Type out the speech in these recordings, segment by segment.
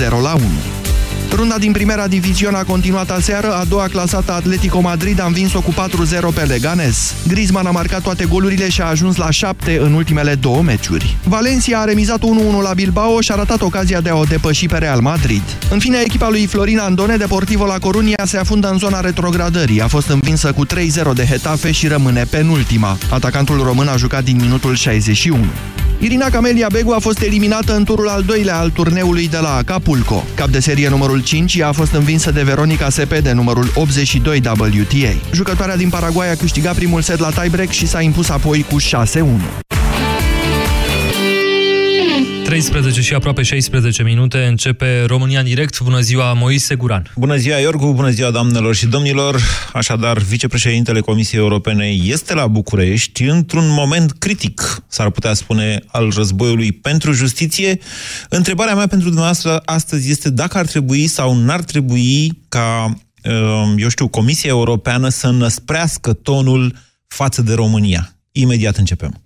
0 la 1. Runda din primera diviziune a continuat aseară, a doua clasată Atletico Madrid a învins-o cu 4-0 pe Leganes. Griezmann a marcat toate golurile și a ajuns la 7 în ultimele două meciuri. Valencia a remizat 1-1 la Bilbao și a ratat ocazia de a o depăși pe Real Madrid. În fine, echipa lui Florin Andone, Deportivo la Corunia, se afundă în zona retrogradării. A fost învinsă cu 3-0 de Hetafe și rămâne penultima. Atacantul român a jucat din minutul 61. Irina Camelia Begu a fost eliminată în turul al doilea al turneului de la Acapulco. Cap de serie numărul 5, ea a fost învinsă de Veronica Sepede, numărul 82 WTA. Jucătoarea din Paraguay a câștigat primul set la tiebreak și s-a impus apoi cu 6-1. 13 și aproape 16 minute începe România în direct. Bună ziua, Moise Guran. Bună ziua, Iorgu, bună ziua, doamnelor și domnilor. Așadar, vicepreședintele Comisiei Europene este la București într-un moment critic, s-ar putea spune, al războiului pentru justiție. Întrebarea mea pentru dumneavoastră astăzi este dacă ar trebui sau n-ar trebui ca, uh, eu știu, Comisia Europeană să năsprească tonul față de România. Imediat începem.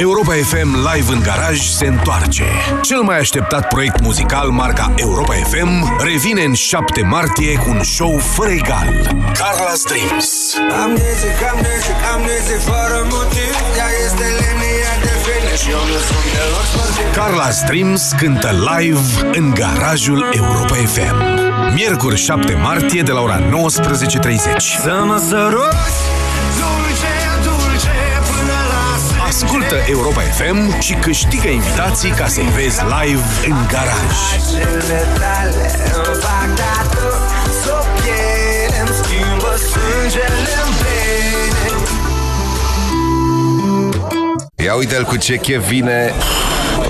Europa FM Live în garaj se întoarce. Cel mai așteptat proiect muzical marca Europa FM revine în 7 martie cu un show fără egal. Carla's Dreams. Amnezic, amnezic, amnezic, fără motiv, ea este linia de finish, eu nu sunt deloc sportiv. Carla Streams cântă live în garajul Europa FM. Miercuri 7 martie de la ora 19.30. Să mă săruți, Ascultă Europa FM și câștigă invitații ca să-i vezi live în garaj. tale îmi fac tatu, s-o piele, îmi schimbă sângele în vene. Ia uite-l cu ce chef vine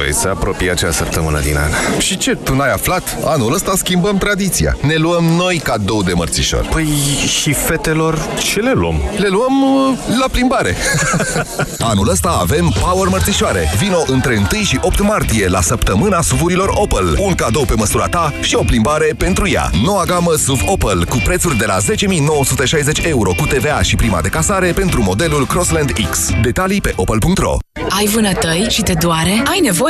Păi se apropie acea săptămână din an. Și ce, tu n-ai aflat? Anul ăsta schimbăm tradiția. Ne luăm noi cadou de mărțișor. Păi și fetelor ce le luăm? Le luăm uh, la plimbare. Anul ăsta avem Power Mărțișoare. Vino între 1 și 8 martie la săptămâna suvurilor Opel. Un cadou pe măsura ta și o plimbare pentru ea. Noua gamă SUV Opel cu prețuri de la 10.960 euro cu TVA și prima de casare pentru modelul Crossland X. Detalii pe opel.ro Ai vânătăi și te doare? Ai nevoie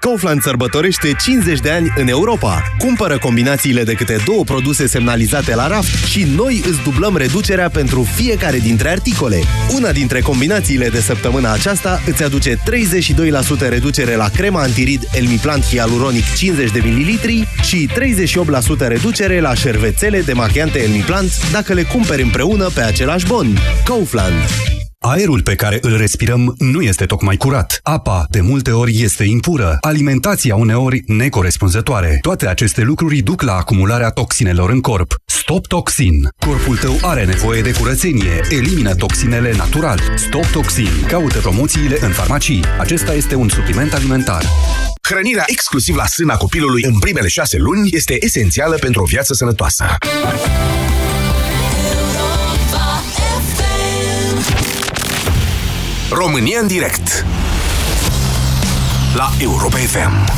Kaufland sărbătorește 50 de ani în Europa. Cumpără combinațiile de câte două produse semnalizate la raft și noi îți dublăm reducerea pentru fiecare dintre articole. Una dintre combinațiile de săptămâna aceasta îți aduce 32% reducere la crema antirid Elmiplant Hialuronic 50 de ml și 38% reducere la șervețele demachiante Elmiplant dacă le cumperi împreună pe același bon. Kaufland. Aerul pe care îl respirăm nu este tocmai curat. Apa, de multe ori, este impură. Alimentația, uneori, necorespunzătoare. Toate aceste lucruri duc la acumularea toxinelor în corp. Stop Toxin. Corpul tău are nevoie de curățenie. Elimină toxinele natural. Stop Toxin. Caută promoțiile în farmacii. Acesta este un supliment alimentar. Hrănirea exclusiv la sâna copilului în primele șase luni este esențială pentru o viață sănătoasă. România în direct La Europa FM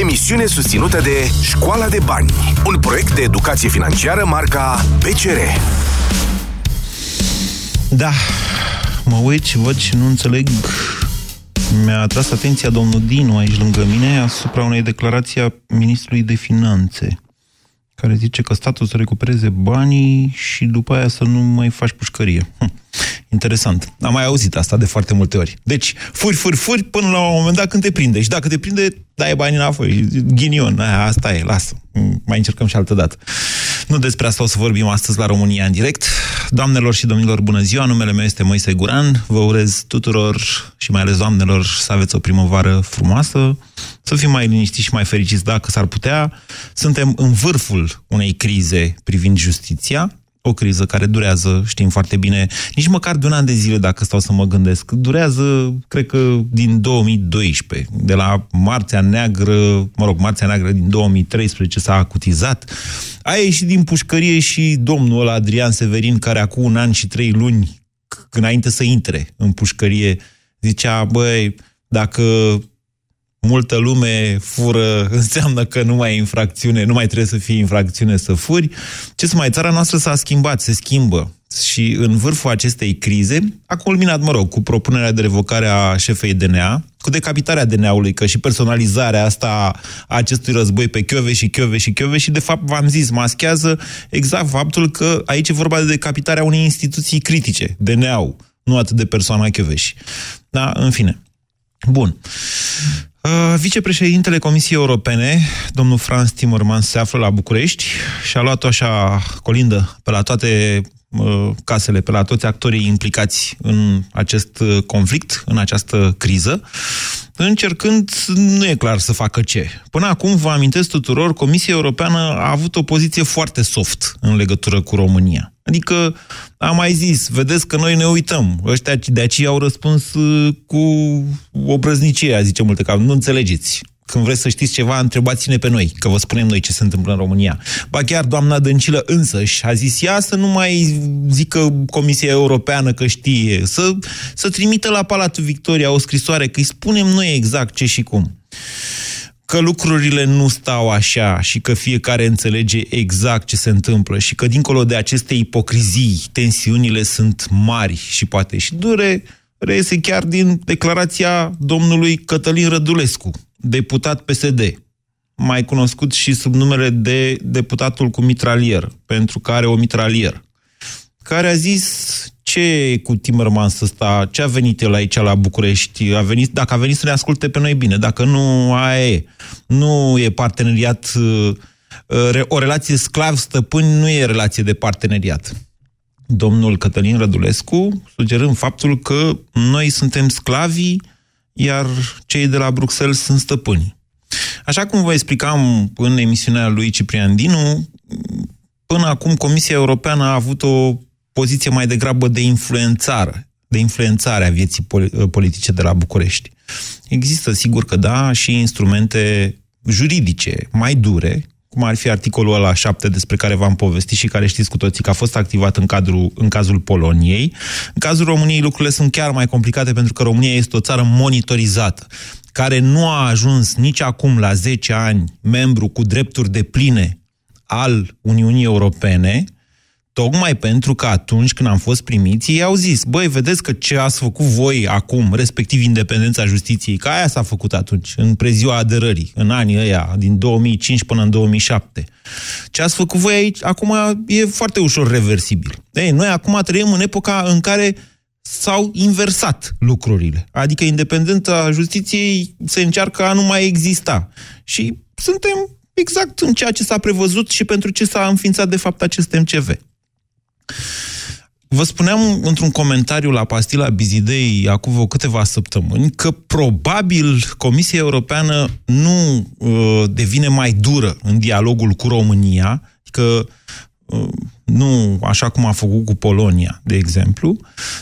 Emisiune susținută de Școala de Bani Un proiect de educație financiară marca PCR Da, mă uit și văd și nu înțeleg mi-a atras atenția domnul Dinu aici lângă mine asupra unei declarații a ministrului de finanțe care zice că statul să recupereze banii și după aia să nu mai faci pușcărie. Hm. Interesant. Am mai auzit asta de foarte multe ori. Deci, furi, furi, furi, până la un moment dat când te prinde. Și dacă te prinde, dai banii înapoi. Ghinion, aia, asta e, lasă. Mai încercăm și altă dată. Nu despre asta o să vorbim astăzi la România în direct. Doamnelor și domnilor, bună ziua! Numele meu este Moise Guran. Vă urez tuturor și mai ales doamnelor să aveți o primăvară frumoasă, să fim mai liniștiți și mai fericiți dacă s-ar putea. Suntem în vârful unei crize privind justiția o criză care durează, știm foarte bine, nici măcar de un an de zile, dacă stau să mă gândesc. Durează, cred că, din 2012, de la Marțea Neagră, mă rog, Marțea Neagră din 2013 s-a acutizat. A ieșit din pușcărie și domnul ăla, Adrian Severin, care acum un an și trei luni, înainte să intre în pușcărie, zicea, băi, dacă multă lume fură, înseamnă că nu mai e infracțiune, nu mai trebuie să fie infracțiune să furi. Ce să mai, țara noastră s-a schimbat, se schimbă. Și în vârful acestei crize a culminat, mă rog, cu propunerea de revocare a șefei DNA, cu decapitarea DNA-ului, că și personalizarea asta a acestui război pe Chiove și Chiove și Chiove și, de fapt, v-am zis, maschează exact faptul că aici e vorba de decapitarea unei instituții critice, DNA-ul, nu atât de persoana Chioveși. Da, în fine. Bun. Uh, vicepreședintele Comisiei Europene, domnul Franz Timmermans, se află la București și a luat așa colindă pe la toate uh, casele, pe la toți actorii implicați în acest uh, conflict, în această criză, încercând, nu e clar să facă ce. Până acum, vă amintesc tuturor, Comisia Europeană a avut o poziție foarte soft în legătură cu România. Adică, am mai zis, vedeți că noi ne uităm. Ăștia de aceea au răspuns uh, cu o brăznicie, zice multe, că nu înțelegeți. Când vreți să știți ceva, întrebați-ne pe noi, că vă spunem noi ce se întâmplă în România. Ba chiar doamna Dăncilă însă și a zis ea să nu mai zică Comisia Europeană că știe, să, să trimită la Palatul Victoria o scrisoare, că îi spunem noi exact ce și cum că lucrurile nu stau așa și că fiecare înțelege exact ce se întâmplă și că dincolo de aceste ipocrizii, tensiunile sunt mari și poate și dure, reiese chiar din declarația domnului Cătălin Rădulescu, deputat PSD, mai cunoscut și sub numele de deputatul cu mitralier, pentru că are o mitralier, care a zis ce e cu Timmermans ăsta, ce a venit el aici la București, a venit, dacă a venit să ne asculte pe noi bine, dacă nu, aia e. Nu e parteneriat, uh, o relație sclav-stăpâni nu e relație de parteneriat. Domnul Cătălin Rădulescu, sugerând faptul că noi suntem sclavii, iar cei de la Bruxelles sunt stăpâni. Așa cum vă explicam în emisiunea lui Ciprian Dinu, până acum Comisia Europeană a avut o poziție mai degrabă de influențare, de influențare a vieții politice de la București. Există, sigur că da, și instrumente juridice mai dure, cum ar fi articolul ăla 7 despre care v-am povestit și care știți cu toții că a fost activat în, cadrul, în cazul Poloniei. În cazul României lucrurile sunt chiar mai complicate pentru că România este o țară monitorizată care nu a ajuns nici acum la 10 ani membru cu drepturi de pline al Uniunii Europene, Tocmai pentru că atunci când am fost primiți, ei au zis, băi, vedeți că ce ați făcut voi acum, respectiv independența justiției, că aia s-a făcut atunci, în preziua aderării, în anii ăia, din 2005 până în 2007. Ce ați făcut voi aici, acum e foarte ușor reversibil. Ei, noi acum trăim în epoca în care s-au inversat lucrurile. Adică independența justiției se încearcă a nu mai exista. Și suntem exact în ceea ce s-a prevăzut și pentru ce s-a înființat de fapt acest MCV. Vă spuneam într-un comentariu la Pastila Bizidei acum vreo câteva săptămâni că probabil Comisia Europeană nu uh, devine mai dură în dialogul cu România, că uh, nu așa cum a făcut cu Polonia, de exemplu,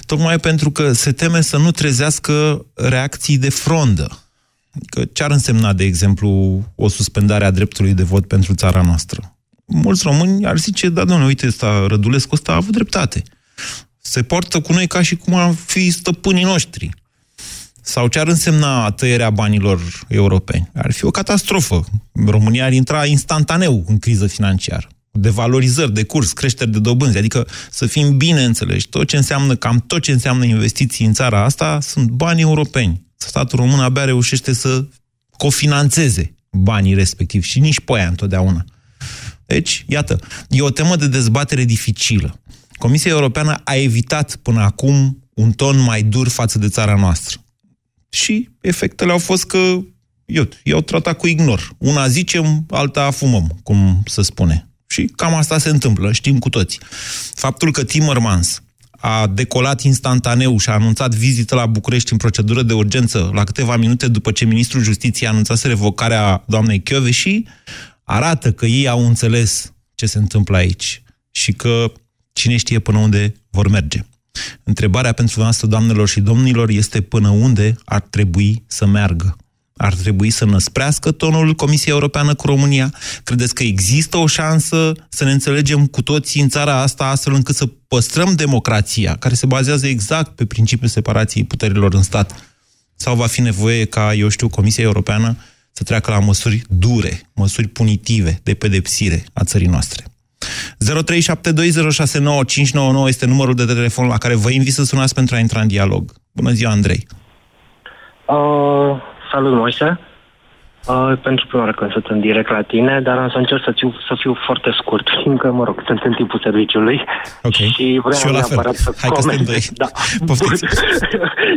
tocmai pentru că se teme să nu trezească reacții de frondă. Adică ce ar însemna, de exemplu, o suspendare a dreptului de vot pentru țara noastră? Mulți români ar zice, da, domnule, uite, ăsta, Rădulescu ăsta a avut dreptate. Se poartă cu noi ca și cum am fi stăpânii noștri. Sau ce ar însemna tăierea banilor europeni? Ar fi o catastrofă. România ar intra instantaneu în criză financiară. De valorizări, de curs, creșteri de dobânzi. Adică să fim bine înțelegi. Tot ce înseamnă, cam tot ce înseamnă investiții în țara asta sunt bani europeni. Statul român abia reușește să cofinanțeze banii respectivi și nici pe aia întotdeauna. Deci, iată, e o temă de dezbatere dificilă. Comisia Europeană a evitat până acum un ton mai dur față de țara noastră. Și efectele au fost că eu, i-au tratat cu ignor. Una zicem, alta fumăm, cum se spune. Și cam asta se întâmplă, știm cu toți. Faptul că Timmermans a decolat instantaneu și a anunțat vizită la București în procedură de urgență la câteva minute după ce ministrul justiției a anunțat revocarea doamnei și arată că ei au înțeles ce se întâmplă aici și că Cine știe până unde vor merge. Întrebarea pentru noastră, doamnelor și domnilor, este până unde ar trebui să meargă. Ar trebui să năsprească tonul Comisiei Europeană cu România? Credeți că există o șansă să ne înțelegem cu toții în țara asta astfel încât să păstrăm democrația, care se bazează exact pe principiul separației puterilor în stat? Sau va fi nevoie ca, eu știu, Comisia Europeană să treacă la măsuri dure, măsuri punitive de pedepsire a țării noastre? 0372069599 este numărul de telefon la care vă invit să sunați pentru a intra în dialog. Bună ziua, Andrei! Uh, salut, Moise! Uh, pentru prima oară când sunt în direct la tine, dar am să încerc să, fiu, să fiu foarte scurt, fiindcă, mă rog, sunt în timpul serviciului okay. și vreau și eu la fel. neapărat să Hai că suntem doi. Da.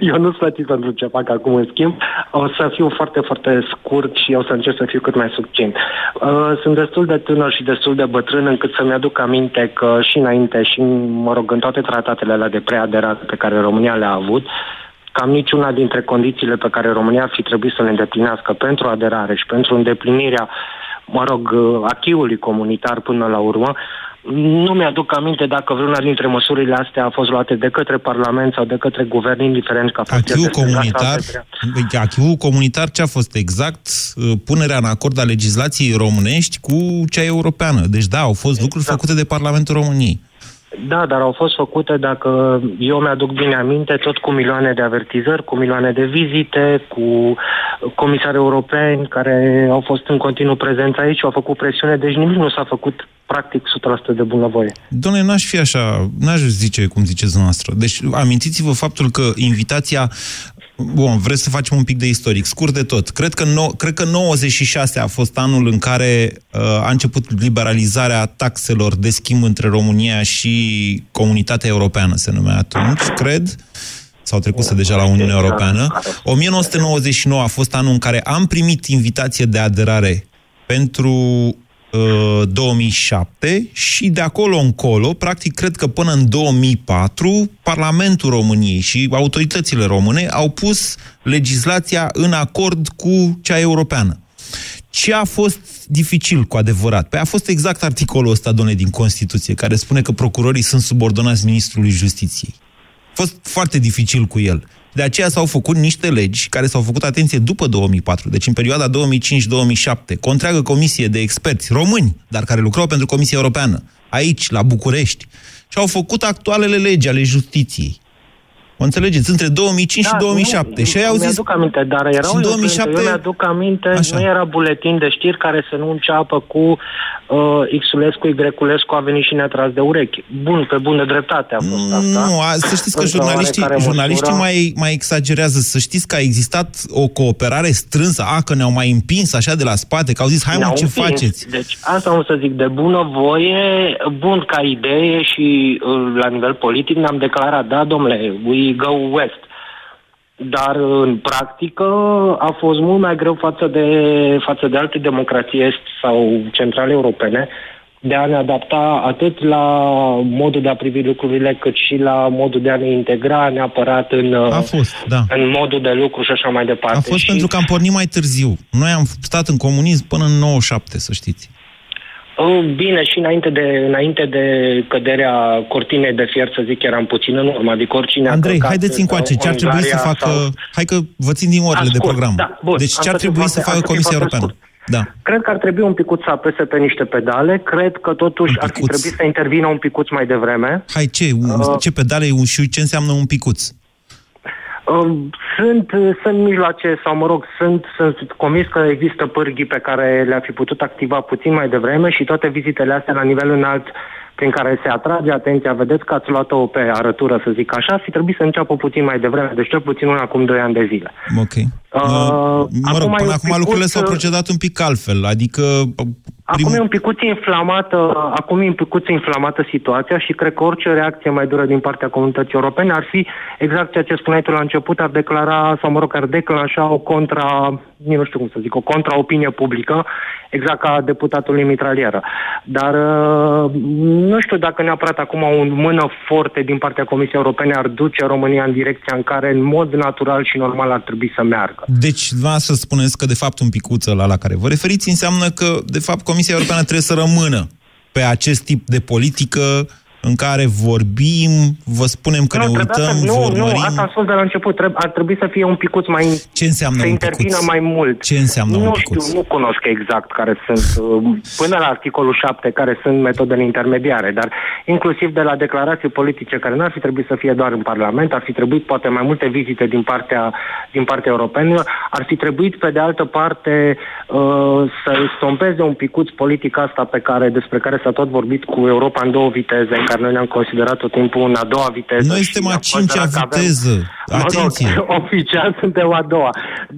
eu nu sunt plătit pentru ce fac acum în schimb. O să fiu foarte, foarte scurt și o să încerc să fiu cât mai succint. Uh, sunt destul de tânăr și destul de bătrân încât să-mi aduc aminte că și înainte și, mă rog, în toate tratatele alea de preaderare pe care România le-a avut, cam niciuna dintre condițiile pe care România ar fi trebuit să le îndeplinească pentru aderare și pentru îndeplinirea, mă rog, achiului comunitar până la urmă, nu mi-aduc aminte dacă vreuna dintre măsurile astea a fost luate de către Parlament sau de către guvern, indiferent că a fost... Achiul comunitar, achiul comunitar ce a fost exact? Punerea în acord a legislației românești cu cea europeană. Deci da, au fost lucruri exact. făcute de Parlamentul României. Da, dar au fost făcute, dacă eu mi-aduc bine aminte, tot cu milioane de avertizări, cu milioane de vizite, cu comisari europeni care au fost în continuu prezenți aici, au făcut presiune, deci nimic nu s-a făcut practic 100% de bunăvoie. Doamne, n-aș fi așa, n-aș zice cum ziceți noastră. Deci amintiți-vă faptul că invitația Bun, vreți să facem un pic de istoric. Scurt de tot. Cred că, no, cred că 96 a fost anul în care uh, a început liberalizarea taxelor de schimb între România și Comunitatea Europeană, se numea atunci, cred. S-au trecut deja la Uniunea Europeană. 1999 a fost anul în care am primit invitație de aderare pentru 2007 uh, și de acolo încolo, practic, cred că până în 2004, Parlamentul României și autoritățile române au pus legislația în acord cu cea europeană. Ce a fost dificil cu adevărat? Păi a fost exact articolul ăsta, domnule, din Constituție, care spune că procurorii sunt subordonați Ministrului Justiției. A fost foarte dificil cu el. De aceea s-au făcut niște legi care s-au făcut, atenție, după 2004, deci în perioada 2005-2007, cu o întreagă comisie de experți români, dar care lucrau pentru Comisia Europeană, aici, la București, și au făcut actualele legi ale justiției. Mă înțelegeți? Între 2005 da, și 2007. Nu, și ei au zis... Mi-aduc aminte, dar era în 2007... Eu mi-aduc aminte, Așa. nu era buletin de știri care să nu înceapă cu uh, Xulescu, Y-ulescu a venit și ne-a tras de urechi. Bun, pe bună dreptate a fost asta. Nu, a, să știți că jurnaliștii, jurnaliștii mai, mai exagerează. Să știți că a existat o cooperare strânsă, a, că ne-au mai împins așa de la spate, că au zis, hai mă, ce împins. faceți? Deci asta am să zic, de bună voie, bun ca idee și uh, la nivel politic ne-am declarat, da, domnule, we go west dar în practică a fost mult mai greu față de, față de alte democrații est sau centrale europene de a ne adapta atât la modul de a privi lucrurile, cât și la modul de a ne integra neapărat în, a fost, da. în modul de lucru și așa mai departe. A fost și... pentru că am pornit mai târziu. Noi am stat în comunism până în 97, să știți. Oh, bine, și înainte de, înainte de căderea cortinei de fier, să zic, eram puțin în urmă. Adică oricine Andrei, haideți încoace. Ce ar trebui să facă... Sau... Hai că vă țin din orele Ascult, de program. Da, bun, deci ce ar trebui să facă Comisia Europeană? Da. Cred că ar trebui un picuț să apese pe niște pedale. Cred că totuși ar fi trebuit să intervină un picuț mai devreme. Hai, ce? Uh, ce pedale și ce înseamnă un picuț? Sunt, sunt mijloace, sau mă rog, sunt, sunt convins că există pârghii pe care le-a fi putut activa puțin mai devreme și toate vizitele astea la nivel înalt prin care se atrage atenția, vedeți că ați luat-o pe arătură, să zic așa, fi trebuit să înceapă puțin mai devreme, deci cel puțin una acum 2 ani de zile. Ok. Uh, mă rog, până acum lucrurile s-au procedat un pic altfel, adică Prim... Acum e un picuț inflamată, acum e un picuț inflamată situația și cred că orice reacție mai dură din partea comunității europene ar fi exact ceea ce spuneai tu la început, ar declara, sau mă rog, ar declanșa o contra, nu știu cum să zic, o contra-opinie publică, exact ca deputatul mitralieră. Dar uh, nu știu dacă neapărat acum o mână forte din partea Comisiei Europene ar duce România în direcția în care, în mod natural și normal, ar trebui să meargă. Deci, vă să spuneți că, de fapt, un picuț la la care vă referiți înseamnă că, de fapt, Comisia Europeană trebuie să rămână pe acest tip de politică în care vorbim, vă spunem că nu, ne uităm, să, nu, vă urmărim. Nu, asta am spus de la început. Treb, ar trebui să fie un picuț mai... Ce înseamnă să un intervină picuț? mai mult. Ce înseamnă nu un știu, picuț? nu cunosc exact care sunt, uh, până la articolul 7, care sunt metodele intermediare, dar inclusiv de la declarații politice care nu ar fi trebuit să fie doar în Parlament, ar fi trebuit poate mai multe vizite din partea, din partea europeană, ar fi trebuit pe de altă parte uh, să stompeze un picuț politic asta pe care, despre care s-a tot vorbit cu Europa în două viteze, în care noi ne-am considerat tot timpul în a doua viteză. Noi și suntem a am cincea considerat că avem- viteză. Atenție! Mă rog, oficial suntem a doua.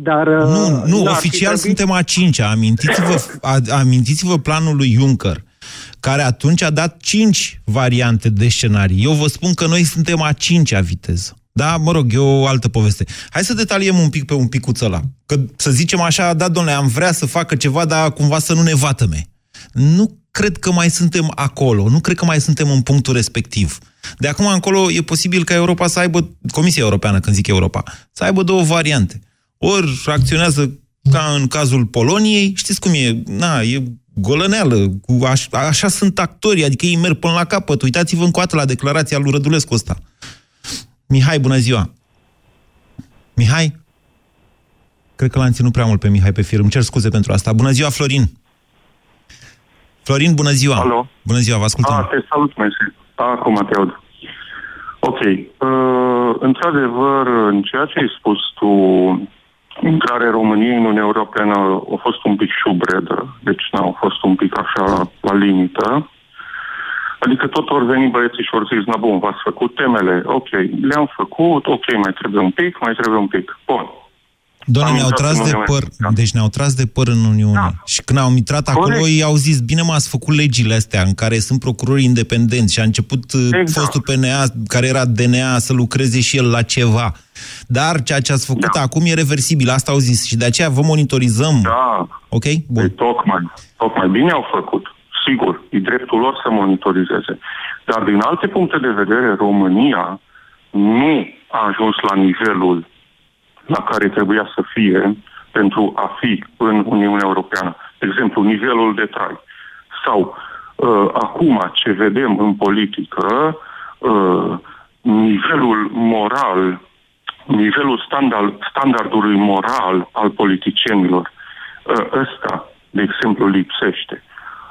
Dar, uh, Nu, nu, ar fi oficial trebuit- suntem a cincea. Amintiți-vă, a- amintiți-vă planul lui Juncker, care atunci a dat cinci variante de scenarii. Eu vă spun că noi suntem a cincea viteză. Da, mă rog, e o altă poveste. Hai să detaliem un pic pe un picuț ăla. Că să zicem așa, da, domnule, am vrea să facă ceva, dar cumva să nu ne vatăme. Nu cred că mai suntem acolo, nu cred că mai suntem în punctul respectiv. De acum încolo e posibil ca Europa să aibă, Comisia Europeană, când zic Europa, să aibă două variante. Ori acționează ca în cazul Poloniei, știți cum e, na, e golăneală, cu aș, așa sunt actorii, adică ei merg până la capăt. Uitați-vă încoată la declarația lui Rădulescu ăsta. Mihai, bună ziua! Mihai? Cred că l-am ținut prea mult pe Mihai pe fir. Îmi cer scuze pentru asta. Bună ziua, Florin! Florin, bună ziua! Alo. Bună ziua, vă ascultăm! Ah, te salut, mersi. Acum te aud. Ok. Uh, într-adevăr, în ceea ce ai spus tu, intrarea României în Uniunea Europeană a fost un pic șubredă, deci nu a fost un pic așa la limită. Adică tot ori veni băieții și ori zis, na bun, v-ați făcut temele, ok, le-am făcut, ok, mai trebuie un pic, mai trebuie un pic. Bun. Doamne, Am ne-au intrat tras în de Uniunea păr. Deci ne-au tras de păr în Uniune. Da. Și când au intrat acolo, Corect. ei au zis, bine m-ați făcut legile astea în care sunt procurori independenți și a început exact. Exact. fostul PNA, care era DNA, să lucreze și el la ceva. Dar ceea ce ați făcut da. acum e reversibil, asta au zis. Și de aceea vă monitorizăm. Da. Ok? Bun. Păi, tocmai, tocmai bine au făcut. Sigur, e dreptul lor să monitorizeze. Dar din alte puncte de vedere, România nu a ajuns la nivelul la care trebuia să fie pentru a fi în Uniunea Europeană. De exemplu, nivelul de trai. Sau uh, acum ce vedem în politică, uh, nivelul moral, nivelul standard, standardului moral al politicienilor. Uh, ăsta, de exemplu, lipsește.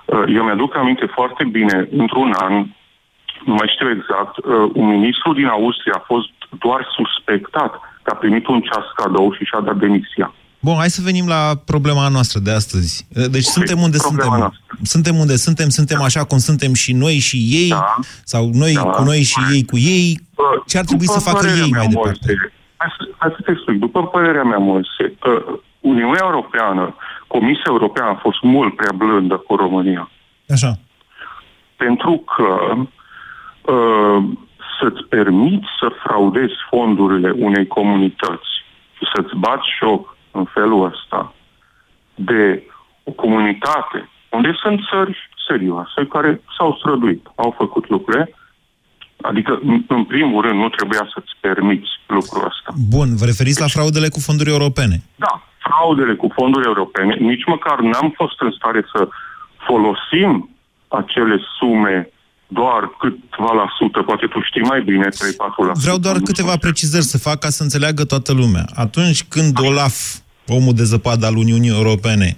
Uh, eu mi-aduc aminte foarte bine, într-un an, nu mai știu exact, uh, un ministru din Austria a fost doar suspectat că a primit un ceas cadou și și-a dat demisia. Bun, hai să venim la problema noastră de astăzi. Deci suntem unde problema suntem. noastră. Suntem unde suntem, suntem așa cum suntem și noi și ei, Da. sau noi Da. cu noi și ei cu ei. Ce ar trebui După să facă părerea ei mea, mai departe? Moise, Hai să, hai să te explic. După părerea mea, Moise, uh, Uniunea Europeană, Comisia Europeană a fost mult prea blândă cu România. Așa. Pentru că uh, să-ți permiți să fraudezi fondurile unei comunități și să-ți bați joc în felul ăsta de o comunitate unde sunt țări serioase care s-au străduit, au făcut lucrurile, adică, în- în primul rând, nu trebuia să-ți permiți lucrul ăsta. Bun, vă referiți la fraudele cu fonduri europene. Da, fraudele cu fonduri europene, nici măcar n-am fost în stare să folosim acele sume doar câtva la sută, poate tu știi mai bine, 3-4%. Vreau doar câteva precizări să fac ca să înțeleagă toată lumea. Atunci când Olaf, omul de zăpadă al Uniunii Europene,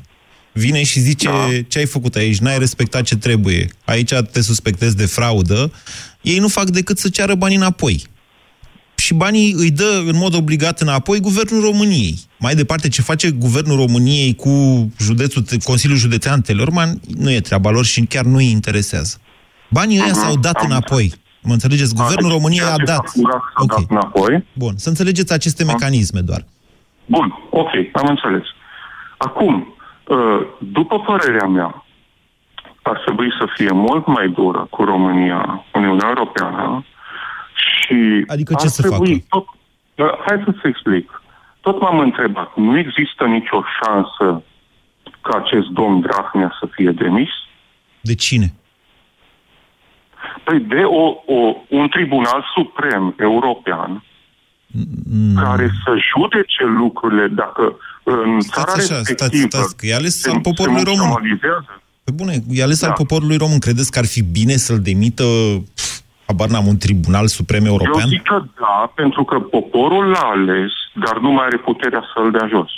vine și zice da. ce ai făcut aici, n-ai respectat ce trebuie, aici te suspectezi de fraudă, ei nu fac decât să ceară banii înapoi. Și banii îi dă în mod obligat înapoi Guvernul României. Mai departe, ce face Guvernul României cu județul, Consiliul Județean Telorman, nu e treaba lor și chiar nu îi interesează. Banii ăia Mhm, s-au dat am înapoi. Mă înțelegeți? Guvernul deci României ceea a ce dat. s-a furat s-a dat înapoi. Bun, să înțelegeți aceste mecanisme doar. Bun, ok, am înțeles. Acum, uh, după părerea mea, ar trebui să fie mult mai dură cu România, Uniunea Europeană și Adică ce ar să trebui tot, uh, hai să-ți explic. Tot m-am întrebat, nu există nicio șansă ca acest domn Drahnea să fie demis? De cine? Păi de o, o, un tribunal suprem european Mm. care să judece lucrurile dacă în țara Stați așa, stați, respectivă stați, că e ales se, al poporului se român. mutualizează. Pe bune, e ales Da. al poporului român. Credeți că ar fi bine să-l demită pf, habar n-am, un tribunal suprem european? Eu zic că da, pentru că poporul l-a ales, dar nu mai are puterea să-l dea jos.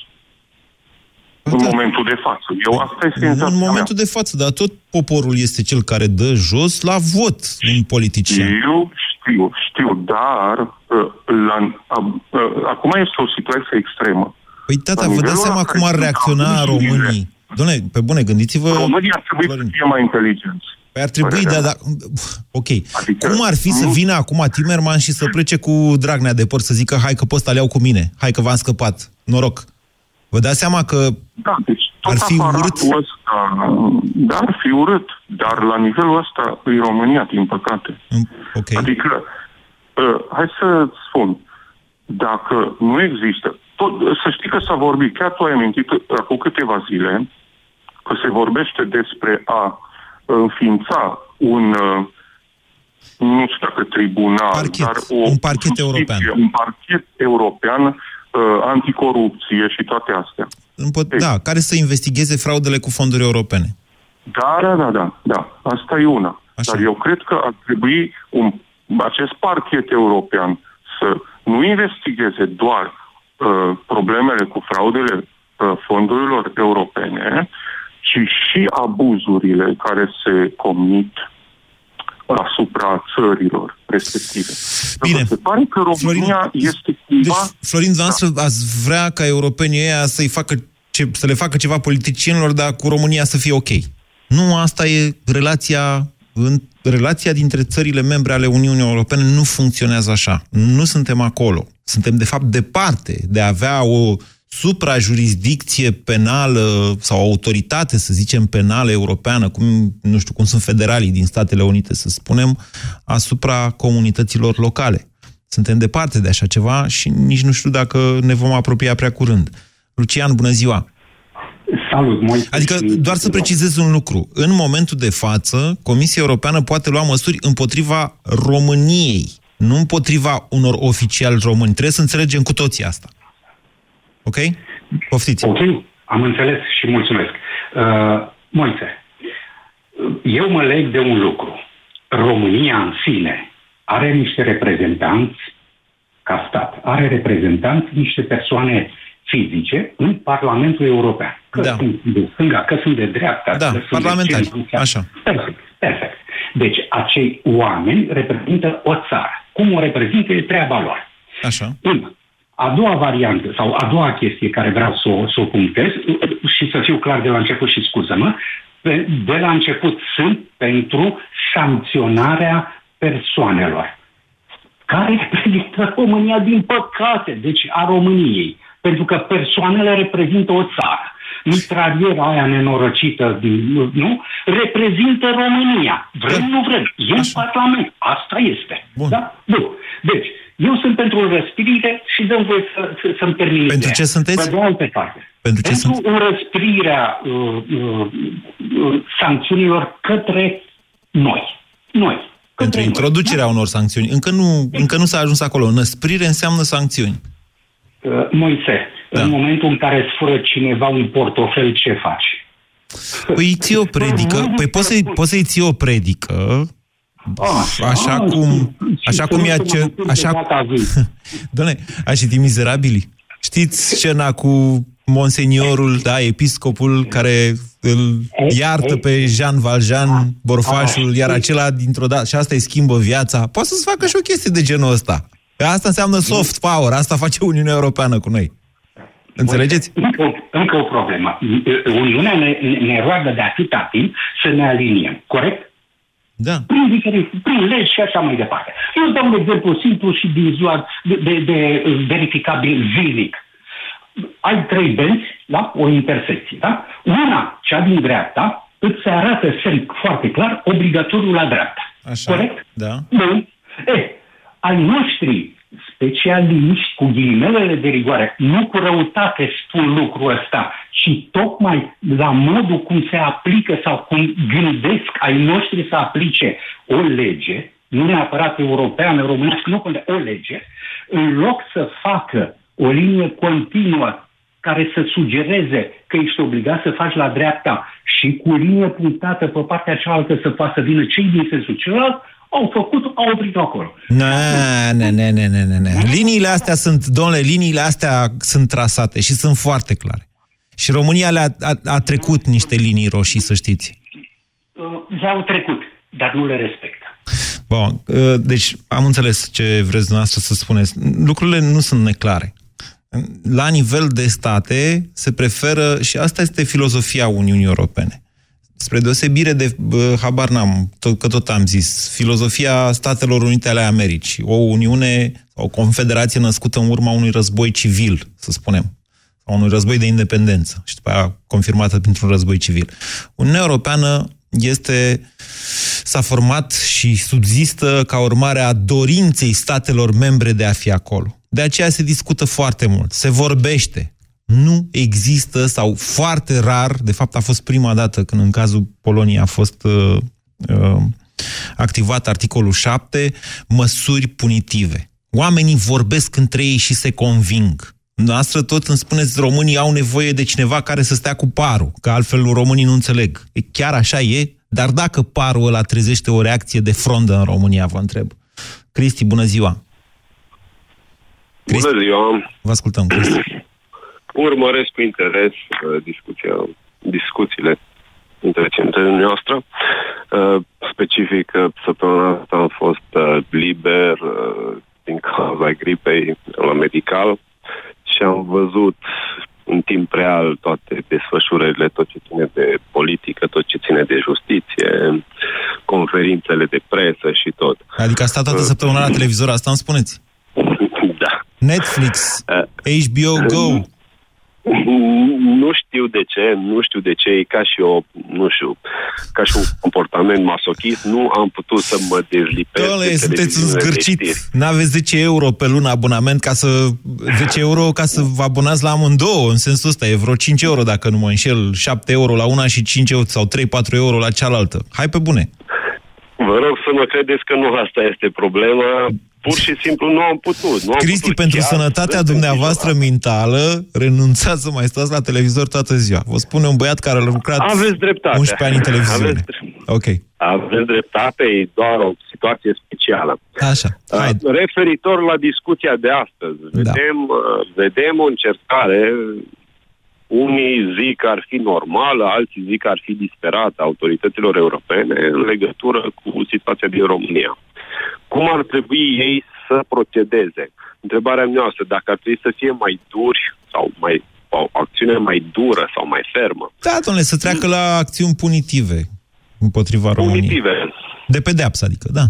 În momentul de față. Eu asta este Nu senzația în mea. momentul de față, dar tot poporul este cel care dă jos la vot un politician. Știu, știu, știu, dar uh, la, uh, uh, acum este o situație extremă. Păi, tata, La vă dați nivelul seama la cum ar care reacționa sunt românii? Doamne, pe bune, gândiți-vă... Românii ar trebui să fie mai inteligenți. Păi ar trebui, Părerea da, mea. da, ok. Adică Cum ar fi să nu- vină acum Timerman și să plece cu Dragnea de păr să zică hai că pe ăsta le iau cu mine, hai că v-am scăpat, noroc. Vă dați seama că Da, deci tot Ar fi aparatul urât? ăsta, da, ar fi urât, dar la nivelul ăsta e România, din păcate. okay. Adică, uh, hai să spun, dacă nu există, tot, să știi că s-a vorbit, chiar tu ai amintit uh, acum câteva zile, că se vorbește despre a înființa un, uh, nu știu dacă tribunal, Parchet, dar o un parchet justiție, european. Un parchet european uh, anticorupție și toate astea. împo- da, care să investigheze fraudele cu fonduri europene. Da, da, da, da, da. Asta e una. Așa. Dar eu cred că ar trebui un, acest parchet european să nu investigheze doar uh, problemele cu fraudele uh, fondurilor europene, ci și abuzurile care se comit asupra țărilor respective. Bine. Se pare că România este cumva... Deci, Florin, dumneavoastră ați vrea ca europenii ăia să-i facă ce, să le facă ceva politicienilor, dar cu România să fie ok. Nu, asta e relația în, relația dintre țările membre ale Uniunii Europene nu funcționează așa. Nu suntem acolo. Suntem, de fapt, departe de a avea o suprajurisdicție penală sau autoritate, să zicem, penală europeană, cum, nu știu, cum sunt federalii din Statele Unite, să spunem, asupra comunităților locale. Suntem departe de așa ceva și nici nu știu dacă ne vom apropia prea curând. Lucian, bună ziua! Salut, Moise. Adică, doar să precizez un lucru. În momentul de față, Comisia Europeană poate lua măsuri împotriva României, nu împotriva unor oficiali români. Trebuie să înțelegem cu toții asta. Ok? Poftiți. Ok, am înțeles și mulțumesc. Uh, Moise, eu mă leg de un lucru. România în sine are niște reprezentanți ca stat, are reprezentanți niște persoane fizice în Parlamentul European. Că da. sunt de stânga, că sunt de dreapta. Da, că sunt parlamentari, de centru. așa. Perfect, perfect. Deci acei oameni reprezintă o țară. Cum o reprezintă e treaba lor. Așa. Una. A doua variantă, sau a doua chestie care vreau să o, să o punctez, și să fiu clar de la început și scuză-mă, pe- de la început sunt pentru sancționarea persoanelor care reprezintă România din păcate, deci a României. Pentru că persoanele reprezintă o țară. Mitraliera aia nenorocită, din, nu? Reprezintă România. Vrem, nu vrem. E în Parlament. Asta este. Bun. Da? Bun. Deci, eu sunt pentru răspirire și dăm voie să, să, să-mi termin Pentru ideea. ce sunteți? Pe de altă parte. Pentru ce pentru înrăsprirea uh, uh, uh, sancțiunilor către noi. Noi. Pentru introducerea unor sancțiuni. Încă nu, încă nu s-a ajuns acolo. Năsprire înseamnă sancțiuni. Uh, Moise, da. în momentul în care îți fură cineva un portofel, ce faci? Păi ții o predică, păi poți să-i, poți să-i ții o predică, așa ah, cum, așa cum e ce, așa, Doamne, aș citit Mizerabili? Știți scena cu monseniorul, da, episcopul care îl iartă pe Jean Valjean, borfașul, iar acela dintr-o dată, și asta îi schimbă viața. Poate să-ți facă și o chestie de genul ăsta. Asta înseamnă soft power, asta face Uniunea Europeană cu noi. Înțelegeți? Încă, o- încă o problemă. Uniunea ne, ne roagă de atâta timp să ne aliniem, corect? Da. Prin, diferit, prin legi și așa mai departe. Eu dau un exemplu simplu și din ziua de, de, de verificabil zilnic. Ai trei benzi, da? O intersecție, da? Una, cea din dreapta, îți se arată semn foarte clar obligatoriu la dreapta. Așa. Corect? Da. Bun. E, ai noștri specialiști cu ghilimelele de rigoare, nu cu răutate spun lucrul ăsta, ci tocmai la modul cum se aplică sau cum gândesc ai noștri să aplice o lege, nu neapărat europeană, românească, nu contează, o lege, în loc să facă o linie continuă care să sugereze că ești obligat să faci la dreapta și cu linie punctată pe partea cealaltă să poată să vină cei din sensul celălalt, Au făcut, au oprit acolo. Ne, ne, ne, ne, ne, ne, ne. Liniile astea sunt, domnule, liniile astea sunt trasate și sunt foarte clare. Și România le-a a, a trecut niște linii roșii, să știți. Uh, Le-au trecut, dar nu le respectă. Bun, uh, deci am înțeles ce vreți dumneavoastră să spuneți. Lucrurile nu sunt neclare. La nivel de state se preferă, și asta este filozofia Uniunii Europene, spre deosebire de, bă, habar n-am, tot, că tot am zis, filozofia Statelor Unite ale Americii, o Uniune, o confederație născută în urma unui război civil, să spunem, sau unui război de independență, și după aia confirmată printr-un război civil. Uniunea Europeană este s-a format și subzistă ca urmare a dorinței statelor membre de a fi acolo. De aceea se discută foarte mult, se vorbește. Nu există, sau foarte rar, de fapt a fost prima dată când în cazul Poloniei a fost uh, uh, activat articolul 7, măsuri punitive. Oamenii vorbesc între ei și se conving. Noastră tot îmi spuneți, românii au nevoie de cineva care să stea cu parul, că altfel românii nu înțeleg. E, chiar așa e? Dar dacă parul ăla trezește o reacție de frondă în România, vă întreb. Cristi, bună ziua! Cristi? Bună ziua! Vă ascultăm, Cristi. Urmăresc cu interes uh, discuția, discuțiile între centrele noastre. Uh, specific, uh, săptămâna asta am fost uh, liber uh, din cauza gripei la medical și am văzut în timp real toate desfășurările, tot ce ține de politică, tot ce ține de justiție, conferințele de presă și tot. Adică a stat toată săptămâna la televizor, asta îmi spuneți? Da. Netflix, HBO Go. Nu știu de ce, nu știu de ce, e ca și o, nu știu, ca și un comportament masochist, nu am putut să mă dezlipesc Doamne, de sunteți un televiziunile de zgârcit. știri. N-aveți 10 euro pe lună abonament ca să... 10 euro ca să vă abonați la amândouă, în sensul ăsta. E vreo 5 euro, dacă nu mă înșel. 7 euro la una și 5 euro sau 3-4 euro la cealaltă. Hai pe bune. Vă rog să mă credeți că nu asta este problema. Pur și simplu nu am putut. Nu am Cristi, putut. pentru Chiar sănătatea sunt dumneavoastră mentală, renunțați să mai stați la televizor toată ziua. Vă spune un băiat care a lucrat Aveți dreptate. 11 ani în televiziune. Aveți, Ok. aveți dreptate, e doar o situație specială. Așa. Uh, referitor la discuția de astăzi, Da. vedem, uh, vedem o încercare, unii zic că ar fi normală, alții zic că ar fi disperată autorităților europene în legătură cu situația din România. Cum ar trebui ei să procedeze? Întrebarea noastră, dacă ar trebui să fie mai duri sau mai o acțiune mai dură sau mai fermă. Da, domnule, să treacă la acțiuni punitive împotriva României. Punitive. De pedeapsă, adică, da.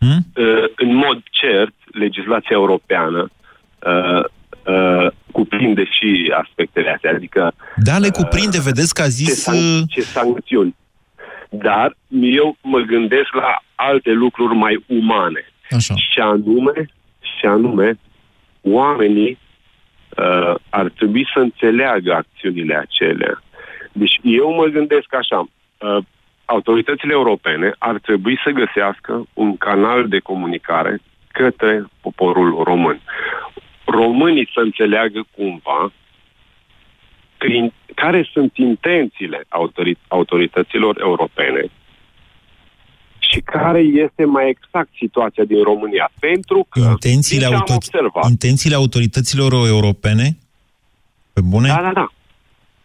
Uh, în mod cert, legislația europeană uh, uh, cuprinde și aspectele astea, adică Da, le cuprinde, vedeți că a ce, zis... uh, san- ce sancțiuni. Dar eu mă gândesc la alte lucruri mai umane. Așa. Și anume, și anume, oamenii uh, ar trebui să înțeleagă acțiunile acelea. Deci eu mă gândesc așa, uh, autoritățile europene ar trebui să găsească un canal de comunicare către poporul român. Românii să înțeleagă cumva prin care sunt intențiile autorit- autorităților europene și care este mai exact situația din România. Pentru că, intențiile, din ce am auto- observat, intențiile autorităților europene? Pe bune? Da, da, da.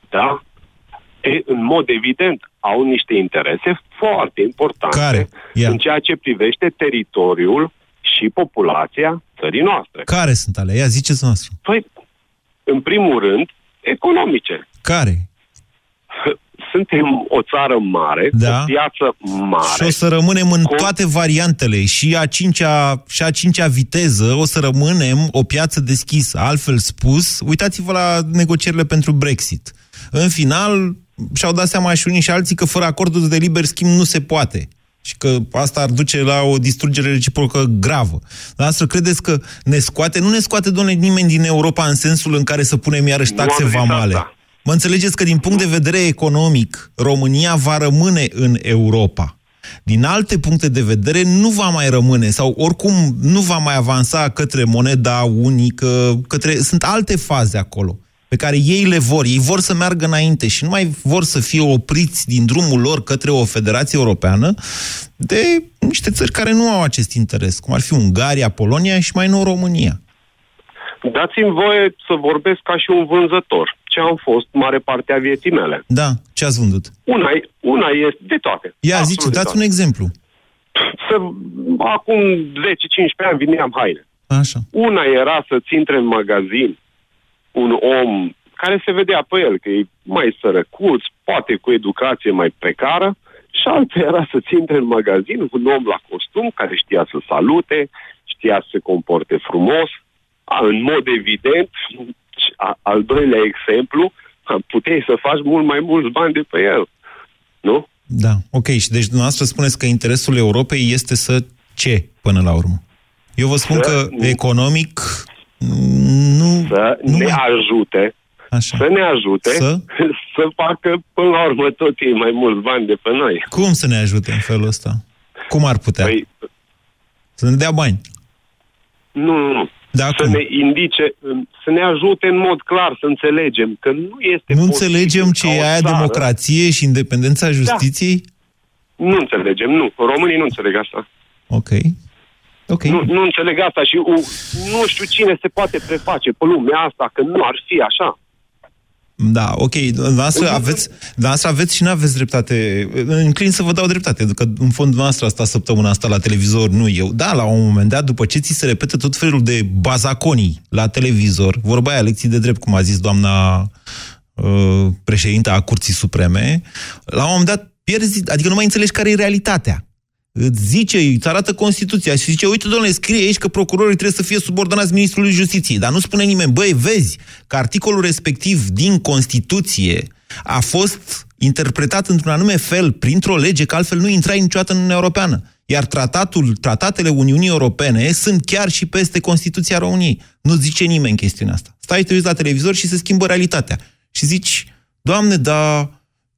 Da. E, în mod evident, au niște interese foarte importante Care? Ia. în ceea ce privește teritoriul și populația țării noastre. Care sunt alea? Ia, ziceți noastră. Păi, în primul rând, economice. Care? Suntem o țară mare, Da. o piață mare. Și o să rămânem în toate variantele. Și a cincea, și a cincea viteză o să rămânem o piață deschisă. Altfel spus, uitați-vă la negocierile pentru Brexit. În final, și-au dat seama și unii și alții că fără acordul de liber schimb nu se poate. Și că asta ar duce la o distrugere reciprocă gravă. Dar asta credeți că ne scoate? Nu ne scoate, domnule, nimeni din Europa în sensul în care să punem iarăși Nu taxe am zis vamale. asta. Mă înțelegeți că din punct de vedere economic, România va rămâne în Europa. Din alte puncte de vedere, nu va mai rămâne sau oricum nu va mai avansa către moneda unică, către... sunt alte faze acolo. Pe care ei le vor. Ei vor să meargă înainte și nu mai vor să fie opriți din drumul lor către o federație europeană de niște țări care nu au acest interes, cum ar fi Ungaria, Polonia și mai nou România. Dați-mi voie să vorbesc ca și un vânzător. Ce am fost mare parte a vieții mele. Da, ce ați vândut? Una, e- una este de toate. Ia, Absolut zice, de dați toate. un exemplu. Să, acum 10-15 ani vineam haine. Așa. Una era să-ți intre în magazin un om care se vedea pe el că e mai sărăcuț, poate cu educație mai precară, și alta era să-ți intre în magazin un om la costum care știa să salute, știa să se comporte frumos, a, în mod evident, a, al doilea exemplu, puteai să faci mult mai mulți bani de pe el. Nu? Da, ok. Și deci dumneavoastră spuneți că interesul Europei este să ce până la urmă? Eu vă spun Să că nu- economic nu... Să nu ne mai- ajute Așa. să ne ajute Să? să facă până la urmă tot ei mai mulți bani de pe noi. Cum să ne ajute în felul ăsta? Cum ar putea? Păi, Să ne dea bani. nu, nu, nu. Da, să ne indice, să ne ajute în mod clar să înțelegem că nu este Nu posibil înțelegem ce ca o e aia țară- democrație și independența justiției? Nu înțelegem, nu. Românii nu înțeleg asta. Ok. Ok. Nu, nu înțeleg asta și u, nu știu cine se poate preface pe lumea asta că nu ar fi așa. Da, ok. Dumneavoastră aveți, dumneavoastră aveți și nu aveți dreptate. Înclin să vă dau dreptate, pentru că în fond dumneavoastră asta săptămâna asta la televizor, nu eu. Da, la un moment dat, după ce ți se repete tot felul de bazaconii la televizor, vorba aia, lecții de drept, cum a zis doamna uh, președinta a Curții Supreme, la un moment dat pierzi, adică nu mai înțelegi care e realitatea. Îți zice, îți arată Constituția și zice, uite, domnule, scrie aici că procurorii trebuie să fie subordonați Ministrului Justiției, dar nu spune nimeni, băi, vezi că articolul respectiv din Constituție a fost interpretat într-un anume fel printr-o lege, că altfel nu intrai niciodată în Uniunea Europeană. Iar tratatul, tratatele Uniunii Europene sunt chiar și peste Constituția României. Nu zice nimeni chestiunea asta. Stai, te uiți la televizor și se schimbă realitatea. Și zici, Doamne, dar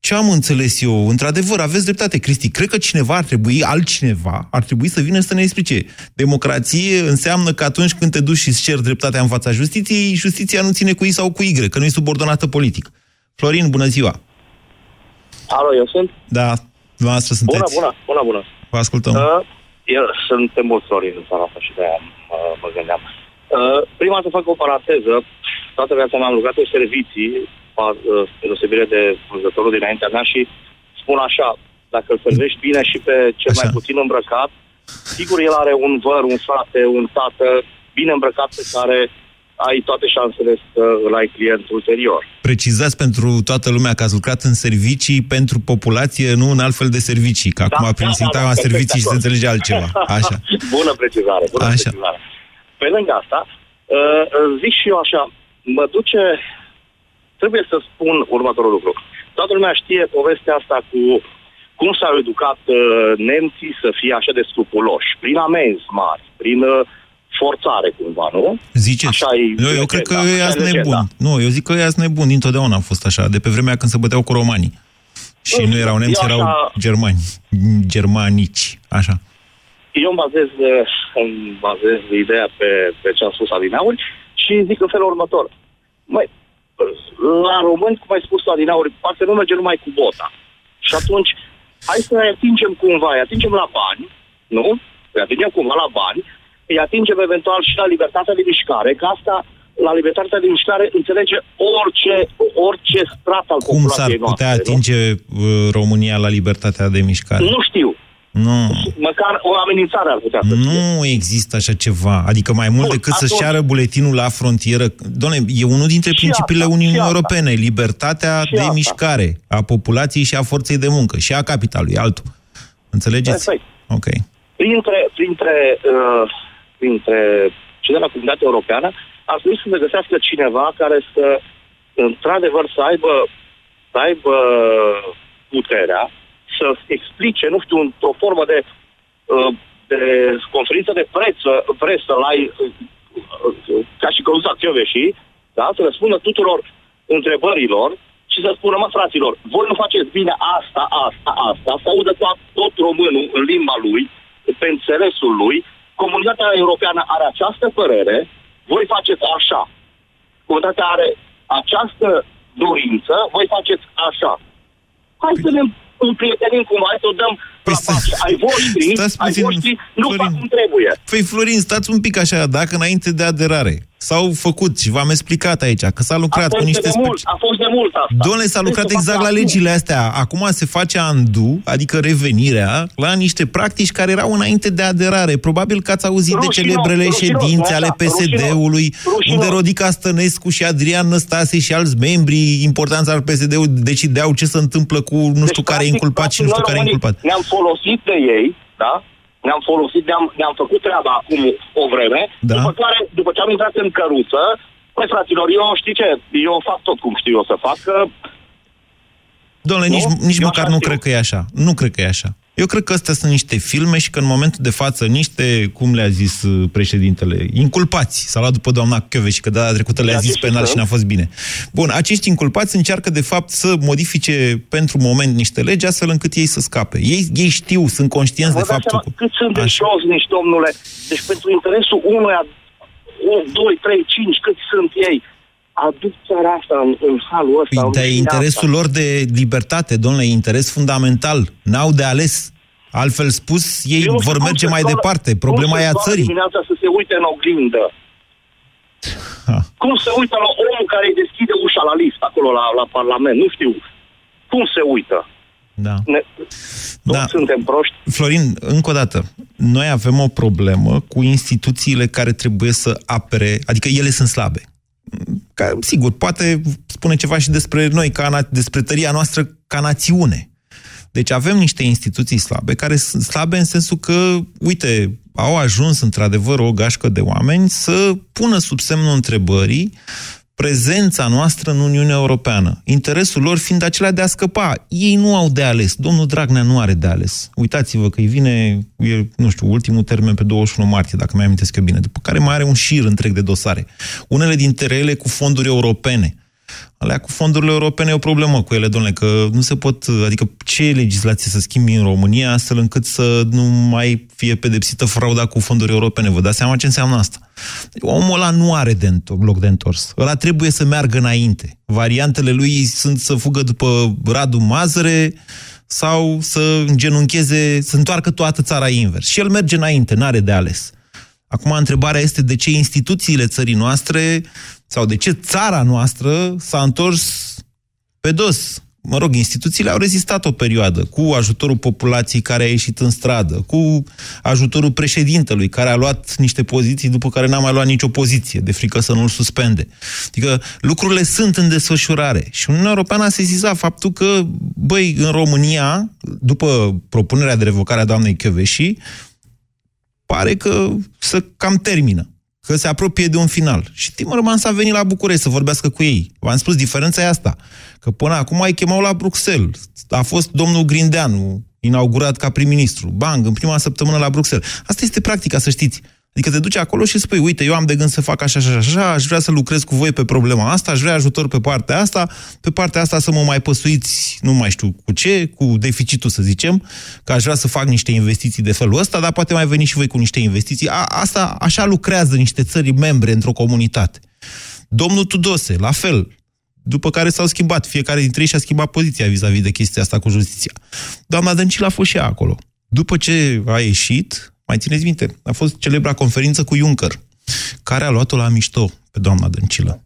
ce am înțeles eu? Într-adevăr, aveți dreptate, Cristi. Cred că cineva ar trebui, altcineva, ar trebui să vină să ne explice. Democrație înseamnă că atunci când te duci și îți ceri dreptatea în fața justiției, justiția nu ține cu I sau cu Y, că nu e subordonată politic. Florin, bună ziua! Alo, eu sunt? Da, dumneavoastră Bună, sunteți. bună, bună, bună. Vă ascultăm. Uh, eu sunt mulți Florin în țara asta și de-aia uh, mă gândeam. Uh, prima să fac o paranteză. Toată viața mea am lucrat în servicii, pa- uh, spre deosebire de vânzătorul dinaintea mea și spun așa, dacă îl servești bine și pe cel mai puțin îmbrăcat, sigur el are un văr, un frate, un tată bine îmbrăcat pe care ai toate șansele să îl ai client ulterior. Precizați pentru toată lumea că ați lucrat în servicii pentru populație, nu în altfel de servicii, că acum prin sintagma perfect, servicii și se acord. înțelege altceva. Așa. bună precizare, bună Așa. precizare. Pe lângă asta, uh, zic și eu așa, mă duce, trebuie să spun următorul lucru. Toată lumea știe povestea asta cu cum s-au educat uh, nemții să fie așa de scrupuloși, prin amenzi mari, prin uh, forțare cumva, nu? Ziceți. Așa e eu, eu cred că legenda, ea așa e nebun. legenda. Nu, eu zic că ea nebun. Dintotdeauna a fost așa. De pe vremea când se băteau cu romanii. Și Nu nu știu, erau nemți, eu erau așa- germani. Germanici. Așa. Eu îmi bazez, uh, îmi bazez ideea pe, pe ce a spus Adinauri și zic în felul următor. Măi, la români, cum ai spus tu, Adinauri, poate nu merge numai cu bota. Și atunci, hai să ne atingem cumva, îi atingem la bani, nu? Îi atingem cumva la bani, îi atingem eventual și la libertatea de mișcare, că asta, la libertatea de mișcare, înțelege orice, orice strat al Cum s-ar populației noastre. putea nu? atinge uh, România la libertatea de mișcare? Nu știu. Nu. Măcar o amenințare ar putea să fie. Nu există așa ceva. Adică mai mult Bun, decât să-și atunci- ceară buletinul la frontieră. Doamne, e unul dintre Și principiile asta, Uniunii și asta. Europene. Libertatea Și de asta. mișcare a populației și a forței de muncă. Și a capitalului, altul. Înțelegeți? Perfect. Ok. printre, printre, uh, printre cei de la comunitatea europeană, ar trebui să se găsească cineva care să, într-adevăr, să aibă, să aibă puterea să explice, nu știu, într-o formă de, uh, de conferință de presă, presă la, uh, ca și căluzat și da, să răspundă tuturor întrebărilor și să spună, mă, fraților, voi nu faceți bine asta, asta, asta, să audă tot, tot românul în limba lui, pe înțelesul lui, comunitatea europeană are această părere, voi faceți așa. Comunitatea are această dorință, voi faceți așa. Hai să ne împrietenim cumva, hai să o dăm Păi la pace. Ai voștri, stați ai puțin, voștri, nu Florin. fac cum trebuie. Păi, Florin, stați un pic așa, dacă înainte de aderare s-au făcut și v-am explicat aici că s-a lucrat a cu fost niște... de mult, speci- a fost de mult asta. Domnule, s-a lucrat Trebuie să exact facă la acum. legile astea. Acum se face andu, adică revenirea, la niște practici care erau înainte de aderare. Probabil că ați auzit de Rușinos, celebrele rușinos, ședințe nu ale așa, PSD-ului, rușinos. unde Rodica Stănescu și Adrian Năstase și alți membri importanți al PSD-ului decideau ce se întâmplă cu nu știu care e practic, inculpat și nu știu noi care e românii inculpat. Ne-am folosit de ei, da? Ne-am folosit, ne-am, ne-am făcut treaba acum o vreme, Da. după care, după ce am intrat în căruță, Păi, fraților, eu știi ce? Eu fac tot cum știu eu să fac, că Domnule, nici, nici măcar nu cred că e așa. Nu cred că e așa. Eu cred că astea sunt niște filme și că în momentul de față niște, cum le-a zis uh, președintele, inculpați. S-a luat după doamna și că data trecută le-a zis penal și n-a fost bine. Bun, acești inculpați încearcă de fapt să modifice pentru moment niște legi astfel încât ei să scape. Ei, ei știu, sunt conștienți vă de dați faptul seama că... cât sunt de josnici, domnule. Deci pentru interesul unuia, 2, 3, 5, cât sunt ei, aduc țara asta în, în halul ăsta. Păi, în dar e rușinea interesul asta. lor de libertate, domnule, e interes fundamental. N-au de ales. Altfel spus, ei Eu nu știu vor cum merge se mai scoală- departe. cum Problema se e a scoală țării. dimineața să se uite în oglindă. Cum se uită la omul care îi deschide ușa la lift acolo la, la Parlament? Nu știu. Cum se uită? Da. Ne... Da. suntem proști. Florin, încă o dată, noi avem o problemă cu instituțiile care trebuie să apere, adică ele sunt slabe. Ca, sigur, poate spune ceva și despre noi, ca, na- despre tăria noastră ca națiune. Deci avem niște instituții slabe, care sunt slabe în sensul că, uite, au ajuns într-adevăr o gașcă de oameni să pună sub semnul întrebării prezența noastră în Uniunea Europeană. Interesul lor fiind acela de a scăpa. Ei nu au de ales. Domnul Dragnea nu are de ales. Uitați-vă că îi vine, e, nu știu, ultimul termen pe 21 martie, dacă mi amintesc eu bine, după care mai are un șir întreg de dosare. Unele dintre ele cu fonduri europene. Alea cu fondurile europene e o problemă cu ele, domnule, că nu se pot, adică ce legislație să schimbi în România astfel încât să nu mai fie pedepsită frauda cu fonduri europene. Vă dați seama ce înseamnă asta? Omul ăla nu are de întor- loc de întors. Ăla trebuie să meargă înainte. Variantele lui sunt să fugă după Radu Mazăre sau să îngenuncheze, să întoarcă toată țara invers. Și el merge înainte, n-are de ales. Acum, întrebarea este de ce instituțiile țării noastre sau de ce țara noastră s-a întors pe dos. Mă rog, instituțiile au rezistat o perioadă cu ajutorul populației care a ieșit în stradă, cu ajutorul președintelui care a luat niște poziții după care n-a mai luat nicio poziție, de frică să nu-l suspende. Adică lucrurile sunt în desfășurare și Uniunea Europeană a sesizat faptul că, băi, în România, după propunerea de revocare a doamnei Chioveși, pare că să cam termină, că se apropie de un final. Și Timmermans a venit la București să vorbească cu ei. V-am spus, diferența e asta, că până acum ai chemau la Bruxelles. A fost domnul Grindeanu inaugurat ca prim-ministru. Bang, în prima săptămână la Bruxelles. Asta este practica, să știți. Adică te duci acolo și spui, uite, eu am de gând să fac așa și așa, așa, aș vrea să lucrez cu voi pe problema asta, aș vrea ajutor pe partea asta, pe partea asta să mă mai păsuiți, nu mai știu cu ce, cu deficitul, să zicem, că aș vrea să fac niște investiții de felul ăsta, dar poate mai veni și voi cu niște investiții. A, asta, așa lucrează niște țări membre într-o comunitate. Domnul Tudose, la fel, după care s-au schimbat, fiecare dintre ei și-a schimbat poziția vis-a-vis de chestia asta cu justiția. Doamna Dăncilă a fost și ea acolo. După ce a ieșit, mai țineți minte, a fost celebra conferință cu Juncker, care a luat-o la mișto pe doamna Dăncilă,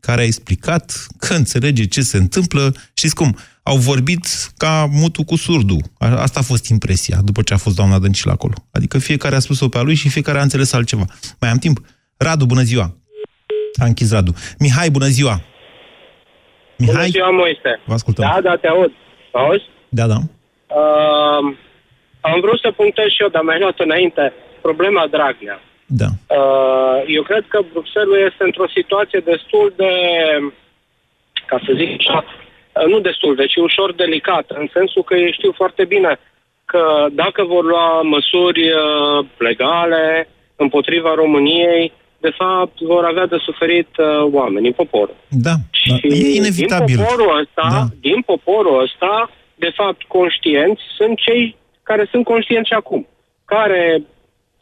care a explicat că înțelege ce se întâmplă. Știți cum? Au vorbit ca mutul cu surdu. A- Asta a fost impresia după ce a fost doamna Dăncilă acolo. Adică fiecare a spus-o pe a lui și fiecare a înțeles altceva. Mai am timp? Radu, bună ziua! A închis Radu. Mihai, bună ziua! Bună Mihai, ziua, Moise. vă ascultăm. Da, da, te aud. Auzi? Da, da. Uh, am vrut să punctez și eu, dar mi-ai luat înainte, problema Dragnea. Da. Uh, eu cred că Bruxelles este într-o situație destul de, ca să zic așa, uh, nu destul de, ci ușor delicată, în sensul că ei știu foarte bine că dacă vor lua măsuri uh, legale împotriva României, de fapt vor avea de suferit uh, oamenii, poporul. Da, da. e inevitabil. Din poporul ăsta, Da. da. din poporul ăsta, de fapt, conștienți sunt cei care sunt conștienți și acum, care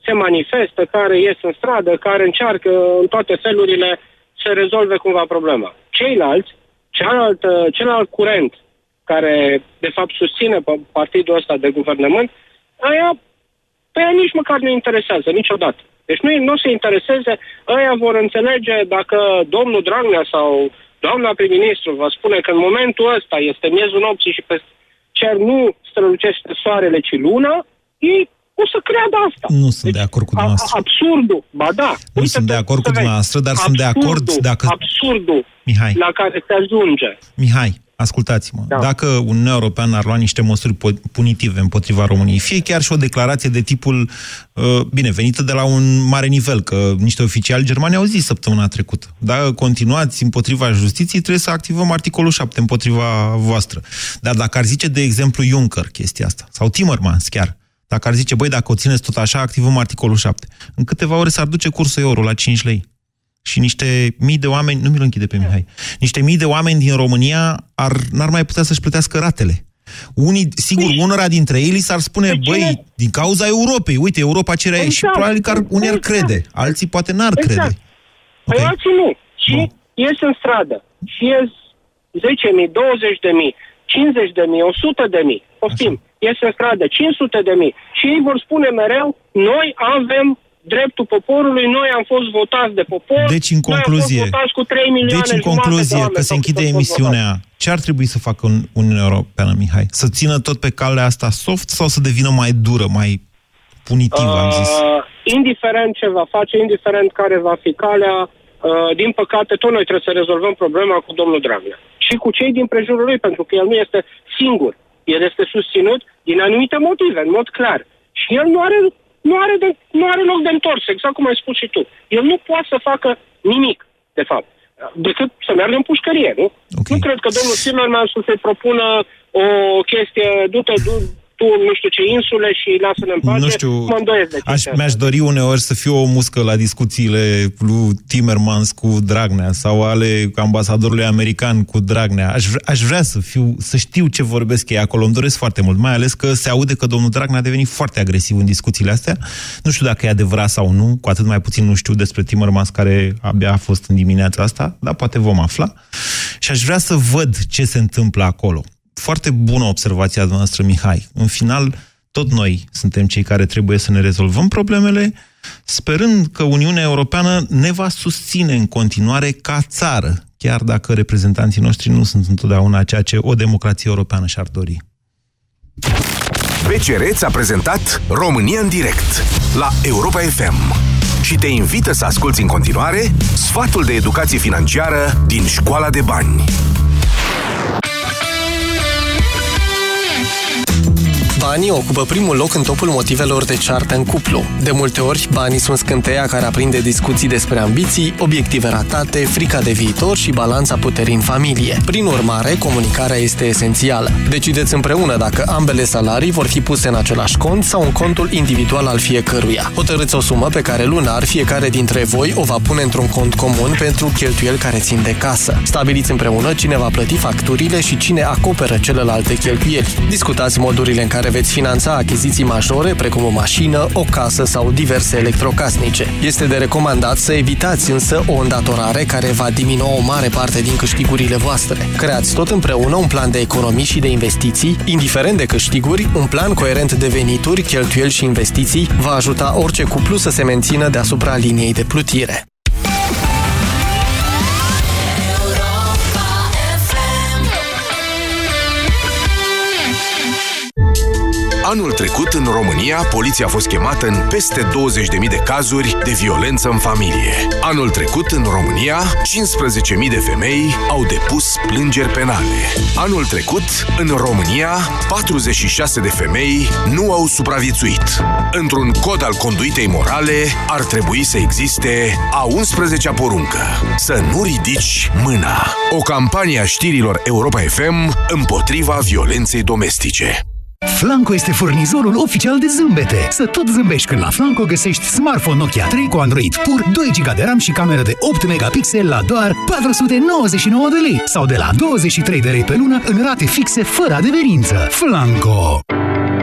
se manifestă, care ies în stradă, care încearcă în toate felurile să rezolve cumva problema. Ceilalți, cealalt, celălalt curent care de fapt susține partidul ăsta de guvernământ, aia, pe aia nici măcar nu interesează niciodată. Deci nu, nu se intereseze, ăia vor înțelege dacă domnul Dragnea sau doamna prim-ministru vă spune că în momentul ăsta este miezul nopții și pe cer nu strălucește soarele, ci luna, ei o să creadă asta. Nu sunt deci, de acord cu dumneavoastră. Absurdul, ba da. Nu Uite sunt de acord cu dumneavoastră, dar absurdul, sunt de acord dacă... Absurdul Mihai. la care se ajunge. Mihai, ascultați-mă, da. dacă Uniunea Europeană ar lua niște măsuri punitive împotriva României, fie chiar și o declarație de tipul, uh, bine, venită de la un mare nivel, că niște oficiali germani au zis săptămâna trecută, dacă continuați împotriva justiției, trebuie să activăm articolul 7 împotriva voastră. Dar dacă ar zice, de exemplu, Juncker chestia asta, sau Timmermans chiar, dacă ar zice, băi, dacă o țineți tot așa, activăm articolul 7. În câteva ore s-ar duce cursul euro la 5 lei și niște mii de oameni, nu mi-l închide pe Mihai, niște mii de oameni din România ar, n-ar mai putea să-și plătească ratele. Unii, sigur, păi- unora dintre ei s-ar spune, păi băi, din cauza Europei, uite, Europa cere exact. și probabil că ar, unii ar exact. crede, alții poate n-ar exact. crede. Păi okay. alții nu. Și Bun. ies în stradă și ies 10.000, 20.000, 50.000, 100.000, poftim, ies în stradă 500.000 și ei vor spune mereu, noi avem dreptul poporului, noi am fost votați de popor, deci, în concluzie, noi am fost votați cu 3 milioane Deci, în concluzie, de că se închide emisiunea, ce ar trebui să facă Uniunea Europeană, Mihai? Să țină tot pe calea asta soft sau să devină mai dură, mai punitivă, uh, am zis? Uh, indiferent ce va face, indiferent care va fi calea, uh, din păcate, tot noi trebuie să rezolvăm problema cu domnul Dragnea. Și cu cei din prejurul lui, pentru că el nu este singur. El este susținut din anumite motive, în mod clar. Și el nu are nu are, de, nu are loc de întors, exact cum ai spus și tu. El nu poate să facă nimic, de fapt, decât să meargă în pușcărie, nu? Okay. Nu cred că domnul Zimmerman să se propună o chestie, du-te, du tu nu știu ce insule și lasă-ne în pace, nu știu, mă de aș, Mi-aș dori uneori să fiu o muscă la discuțiile lui Timmermans cu Dragnea sau ale ambasadorului american cu Dragnea. Aș, aș vrea să fiu, să știu ce vorbesc ei acolo, îmi doresc foarte mult, mai ales că se aude că domnul Dragnea a devenit foarte agresiv în discuțiile astea. Nu știu dacă e adevărat sau nu, cu atât mai puțin nu știu despre Timmermans care abia a fost în dimineața asta, dar poate vom afla. Și aș vrea să văd ce se întâmplă acolo foarte bună observația noastră, Mihai. În final, tot noi suntem cei care trebuie să ne rezolvăm problemele, sperând că Uniunea Europeană ne va susține în continuare ca țară, chiar dacă reprezentanții noștri nu sunt întotdeauna ceea ce o democrație europeană și-ar dori. BCR ți-a prezentat România în direct la Europa FM și te invită să asculti în continuare sfatul de educație financiară din Școala de Bani. Banii ocupă primul loc în topul motivelor de ceartă în cuplu. De multe ori, banii sunt scânteia care aprinde discuții despre ambiții, obiective ratate, frica de viitor și balanța puterii în familie. Prin urmare, comunicarea este esențială. Decideți împreună dacă ambele salarii vor fi puse în același cont sau în contul individual al fiecăruia. Hotărâți o sumă pe care lunar fiecare dintre voi o va pune într-un cont comun pentru cheltuieli care țin de casă. Stabiliți împreună cine va plăti facturile și cine acoperă celelalte cheltuieli. Discutați modurile în care veți finanța achiziții majore, precum o mașină, o casă sau diverse electrocasnice. Este de recomandat să evitați însă o îndatorare care va diminua o mare parte din câștigurile voastre. Creați tot împreună un plan de economii și de investiții, indiferent de câștiguri, un plan coerent de venituri, cheltuieli și investiții va ajuta orice cuplu să se mențină deasupra liniei de plutire. Anul trecut, în România, poliția a fost chemată în peste 20.000 de cazuri de violență în familie. Anul trecut, în România, 15.000 de femei au depus plângeri penale. Anul trecut, în România, 46 de femei nu au supraviețuit. Într-un cod al conduitei morale, ar trebui să existe a 11-a poruncă. Să nu ridici mâna. O campanie a știrilor Europa FM împotriva violenței domestice. Flanco este furnizorul oficial de zâmbete. Să tot zâmbești când la Flanco găsești smartphone Nokia 3 cu Android pur, 2 GB de RAM și cameră de 8 megapixel la doar 499 de lei sau de la 23 de lei pe lună în rate fixe fără adeverință. Flanco!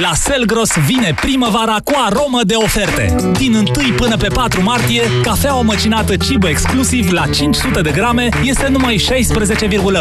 La Selgros vine primăvara cu aromă de oferte. Din 1 până pe 4 martie, cafeaua măcinată Cibă exclusiv la 500 de grame este numai 16,4